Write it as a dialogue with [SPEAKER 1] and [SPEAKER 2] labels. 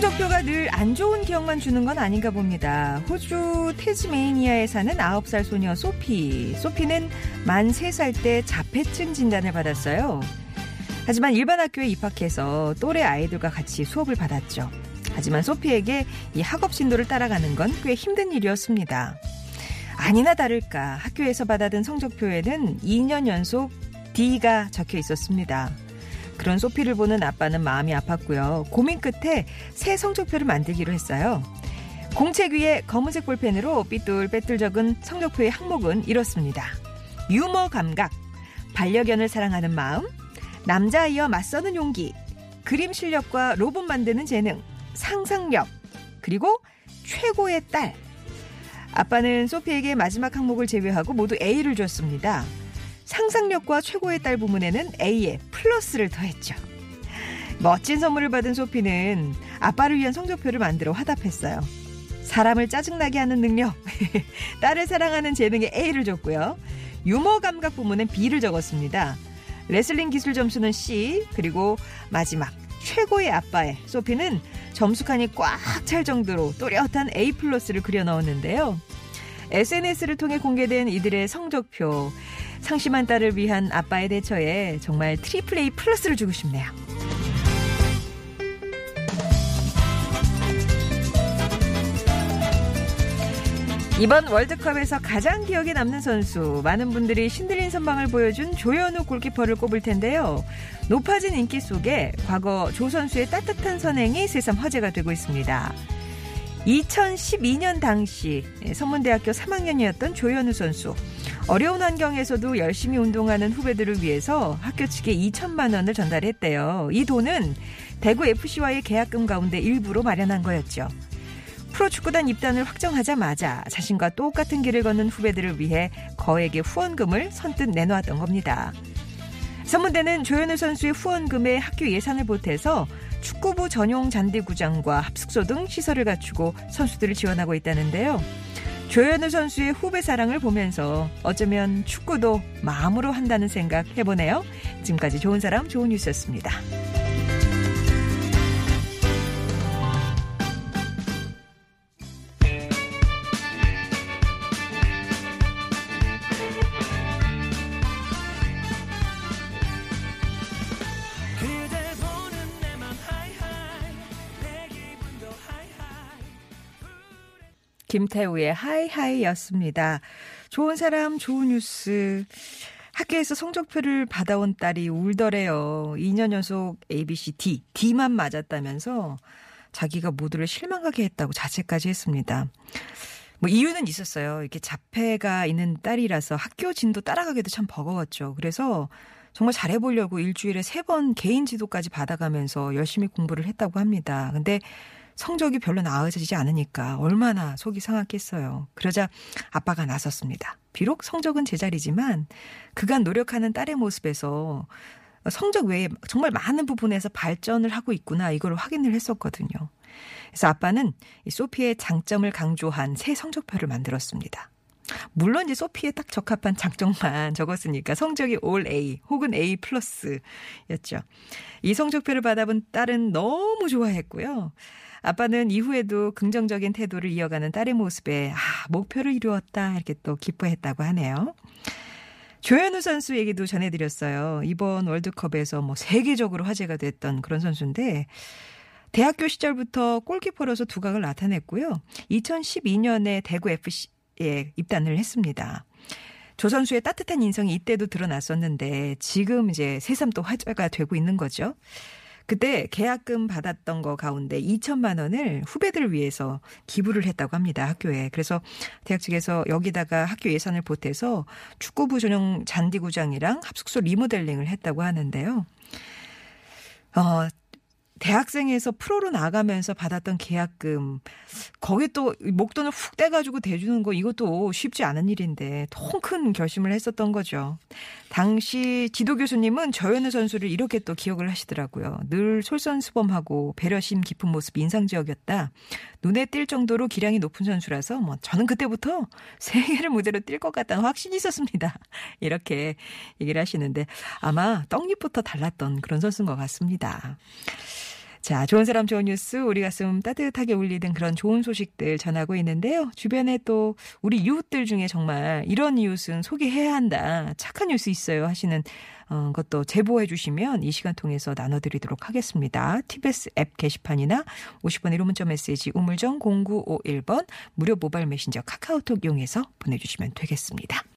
[SPEAKER 1] 성적표가 늘 안 좋은 기억만 주는 건 아닌가 봅니다. 호주 태즈메이니아에 사는 9살 소녀 소피. 소피는 만 3살 때 자폐증 진단을 받았어요. 하지만 일반 학교에 입학해서 또래 아이들과 같이 수업을 받았죠. 하지만 소피에게 이 학업 진도를 따라가는 건 꽤 힘든 일이었습니다. 아니나 다를까 학교에서 받아든 성적표에는 2년 연속 D가 적혀 있었습니다. 그런 소피를 보는 아빠는 마음이 아팠고요. 고민 끝에 새 성적표를 만들기로 했어요. 공책 위에 검은색 볼펜으로 삐뚤빼뚤 적은 성적표의 항목은 이렇습니다. 유머 감각, 반려견을 사랑하는 마음, 남자아이와 맞서는 용기, 그림 실력과 로봇 만드는 재능, 상상력, 그리고 최고의 딸. 아빠는 소피에게 마지막 항목을 제외하고 모두 A를 줬습니다. 상상력과 최고의 딸 부문에는 A에 플러스를 더했죠. 멋진 선물을 받은 소피는 아빠를 위한 성적표를 만들어 화답했어요. 사람을 짜증나게 하는 능력, 딸을 사랑하는 재능에 A를 줬고요. 유머 감각 부문엔 B를 적었습니다. 레슬링 기술 점수는 C, 그리고 마지막 최고의 아빠의 소피는 점수칸이 꽉 찰 정도로 또렷한 A 플러스를 그려 넣었는데요. SNS를 통해 공개된 이들의 성적표. 상심한 딸을 위한 아빠의 대처에 정말 triple A 플러스를 주고 싶네요. 이번 월드컵에서 가장 기억에 남는 선수 많은 분들이 신들린 선방을 보여준 조현우 골키퍼를 꼽을 텐데요. 높아진 인기 속에 과거 조 선수의 따뜻한 선행이 새삼 화제가 되고 있습니다. 2012년 당시 선문대학교 3학년이었던 조현우 선수. 어려운 환경에서도 열심히 운동하는 후배들을 위해서 학교 측에 2천만 원을 전달했대요. 이 돈은 대구 FC와의 계약금 가운데 일부로 마련한 거였죠. 프로축구단 입단을 확정하자마자 자신과 똑같은 길을 걷는 후배들을 위해 거액의 후원금을 선뜻 내놓았던 겁니다. 선문대는 조현우 선수의 후원금에 학교 예산을 보태서 축구부 전용 잔디구장과 합숙소 등 시설을 갖추고 선수들을 지원하고 있다는데요. 조현우 선수의 후배 사랑을 보면서 어쩌면 축구도 마음으로 한다는 생각 해보네요. 지금까지 좋은 사람 좋은 뉴스였습니다. 김태우의 하이하이였습니다. 좋은 사람, 좋은 뉴스. 학교에서 성적표를 받아온 딸이 울더래요. 2년 연속 ABC D, D만 맞았다면서 자기가 모두를 실망하게 했다고 자책까지 했습니다. 뭐 이유는 있었어요. 이렇게 자폐가 있는 딸이라서 학교 진도 따라가기도 참 버거웠죠. 그래서 정말 잘해보려고 일주일에 세 번 개인 지도까지 받아가면서 열심히 공부를 했다고 합니다. 근데 성적이 별로 나아지지 않으니까 얼마나 속이 상했겠어요. 그러자 아빠가 나섰습니다. 비록 성적은 제자리지만 그간 노력하는 딸의 모습에서 성적 외에 정말 많은 부분에서 발전을 하고 있구나 이걸 확인을 했었거든요. 그래서 아빠는 소피의 장점을 강조한 새 성적표를 만들었습니다. 물론 이제 소피에 딱 적합한 장점만 적었으니까 성적이 올 A 혹은 A 플러스였죠. 이 성적표를 받아본 딸은 너무 좋아했고요. 아빠는 이후에도 긍정적인 태도를 이어가는 딸의 모습에 아, 목표를 이루었다 이렇게 또 기뻐했다고 하네요. 조현우 선수 얘기도 전해드렸어요. 이번 월드컵에서 뭐 세계적으로 화제가 됐던 그런 선수인데 대학교 시절부터 골키퍼로서 두각을 나타냈고요. 2012년에 대구 FC에 입단을 했습니다. 조 선수의 따뜻한 인성이 이때도 드러났었는데 지금 이제 새삼 또 화제가 되고 있는 거죠. 그때 계약금 받았던 거 가운데 2천만 원을 후배들을 위해서 기부를 했다고 합니다. 학교에. 그래서 대학 측에서 여기다가 학교 예산을 보태서 축구부 전용 잔디구장이랑 합숙소 리모델링을 했다고 하는데요. 어, 대학생에서 프로로 나가면서 받았던 계약금 거기 또 목돈을 훅 떼가지고 대주는 거 이것도 쉽지 않은 일인데 통 큰 결심을 했었던 거죠. 당시 지도 교수님은 저현우 선수를 이렇게 또 기억을 하시더라고요. 늘 솔선수범하고 배려심 깊은 모습 인상적이었다. 눈에 띌 정도로 기량이 높은 선수라서 뭐 저는 그때부터 세계를 무대로 뛸 것 같다는 확신이 있었습니다. 이렇게 얘기를 하시는데 아마 떡잎부터 달랐던 그런 선수인 것 같습니다. 자, 좋은 사람 좋은 뉴스 우리 가슴 따뜻하게 울리는 그런 좋은 소식들 전하고 있는데요. 주변에 또 우리 이웃들 중에 정말 이런 이웃은 소개해야 한다. 착한 뉴스 있어요 하시는 어, 것도 제보해 주시면 이 시간 통해서 나눠드리도록 하겠습니다. TBS 앱 게시판이나 50번 1호 문자 메시지 우물정 0951번 무료 모바일 메신저 카카오톡 이용해서 보내주시면 되겠습니다.